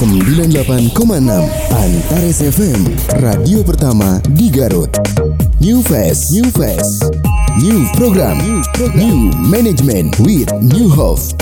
98,6 Antares FM Radio pertama di Garut. New Face New Face. New program New program. New management with new host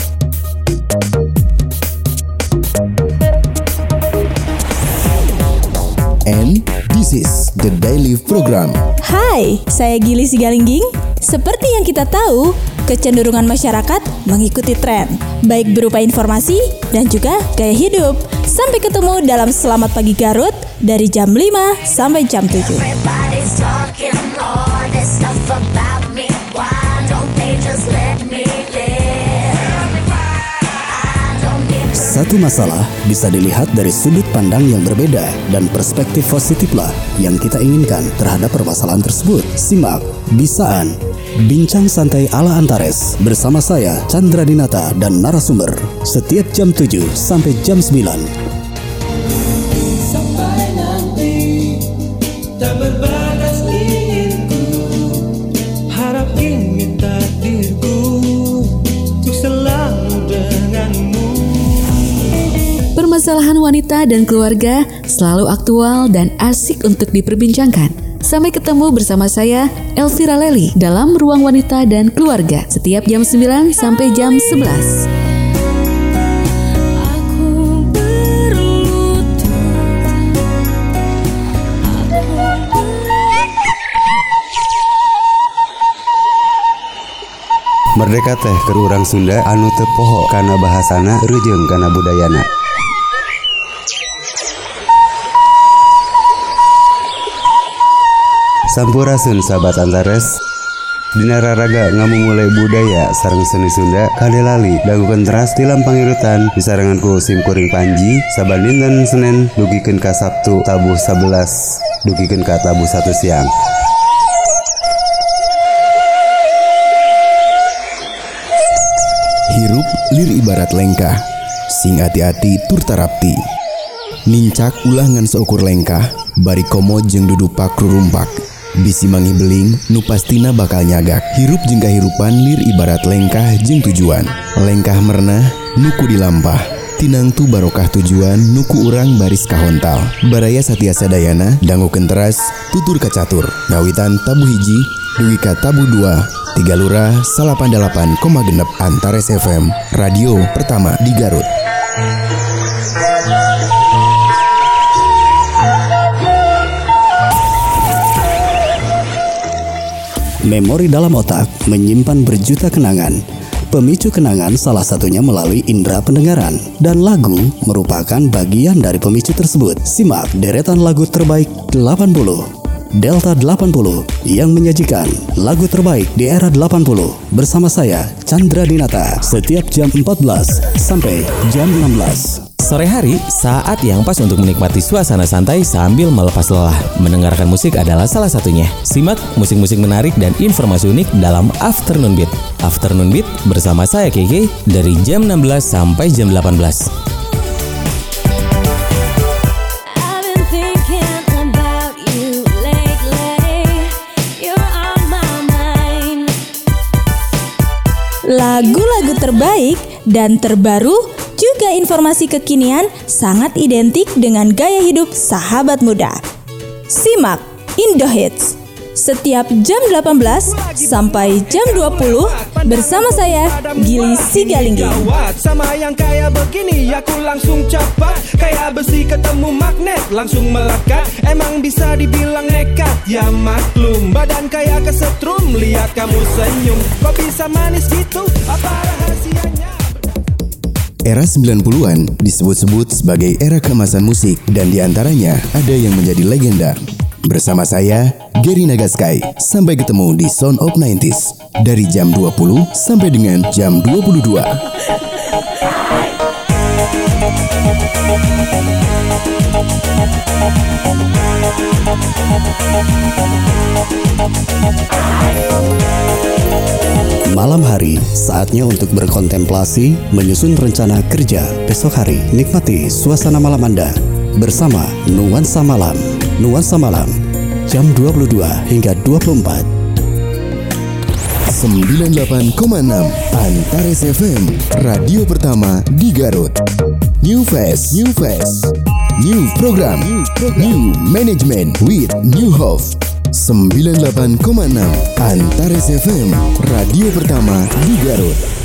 And this is the daily program Hai, saya Gili Sigalingging. Seperti yang kita tahu, kecenderungan masyarakat mengikuti tren, baik berupa informasi dan juga gaya hidup. Sampai ketemu dalam Selamat Pagi Garut dari jam 5 sampai jam 7. Satu masalah bisa dilihat dari sudut pandang yang berbeda dan perspektif positiflah yang kita inginkan terhadap permasalahan tersebut. Simak Bisaan Bincang Santai ala Antares bersama saya Chandra Dinata dan narasumber setiap jam 7 sampai jam 9. Sampai nanti tak berbatas inginku Harap ingin Permasalahan wanita dan keluarga selalu aktual dan asik untuk diperbincangkan. Sampai ketemu bersama saya, Elvira Leli, dalam Ruang Wanita dan Keluarga, setiap jam 9 sampai jam 11. Aku berlutut Merdeka teh ke urang Sunda anu teu poho kana bahasana rejeung kana budayana. Sampurasun sahabat Antares. Dina raraga ngamumulai budaya sareng seni Sunda kade lali dagukeun teras tilam pangirutan disarengan ku sim kuring panji saban dinten Senin dugikeun ka Sabtu tabuh 11 dugikeun ka tabuh 1 siang. Hirup lir ibarat lengkah Sing hati-hati tur tarapti. Nincak ulangan seukur lengkah Bari komo jeung dudu pakrurumpak Bisi mangi beling nu pastina bakal nyagak. Hirup jeung kahirupan lir ibarat lengkah jeung tujuan. Lengkah mernah nuku dilampah. Tinang tu barokah tujuan nuku urang baris kahontal. Baraya satiasa dayana dangu kenteras tutur kacatur. Ngawitan tabu hiji duwi ka tabu dua Tiga lurah salapan dalapan koma genep Antares FM Radio pertama di Garut Memori dalam otak menyimpan berjuta kenangan. Pemicu kenangan salah satunya melalui indera pendengaran dan lagu merupakan bagian dari pemicu tersebut. Simak deretan lagu terbaik 80 Delta 80 yang menyajikan lagu terbaik di era 80 bersama saya Chandra Dinata setiap jam 14 sampai jam 16. Sore hari, saat yang pas untuk menikmati suasana santai sambil melepas lelah. Mendengarkan musik adalah salah satunya. Simak musik-musik menarik dan informasi unik dalam Afternoon Beat. Afternoon Beat bersama saya Keke dari jam 16 sampai jam 18. I've been thinking about you lately. You're on my mind. Lagu-lagu terbaik dan terbaru juga informasi kekinian sangat identik dengan gaya hidup sahabat muda. Simak Indo Hits. Setiap jam 18 sampai jam 20 bersama saya Gili Sigalinggi. Sama yang kayak begini aku langsung cepat. Kayak besi ketemu magnet langsung melekat. Emang bisa dibilang nekat ya maklum. Badan kayak kesetrum lihat kamu senyum. Kok bisa manis gitu? Apa rahasianya Era 90-an disebut-sebut sebagai era keemasan musik dan di antaranya ada yang menjadi legenda. Bersama saya, Gary Nagaskai. Sampai ketemu di Sound of 90s dari jam 20 sampai dengan jam 22. Malam hari, saatnya untuk berkontemplasi, menyusun rencana kerja besok hari. Nikmati suasana malam Anda bersama Nuansa Malam. Nuansa Malam, jam 22 hingga 24. 98,6 Antares FM Radio pertama di Garut New face, new face, new program, new program, new management with new host. 98,6 Antares FM, radio pertama di Garut.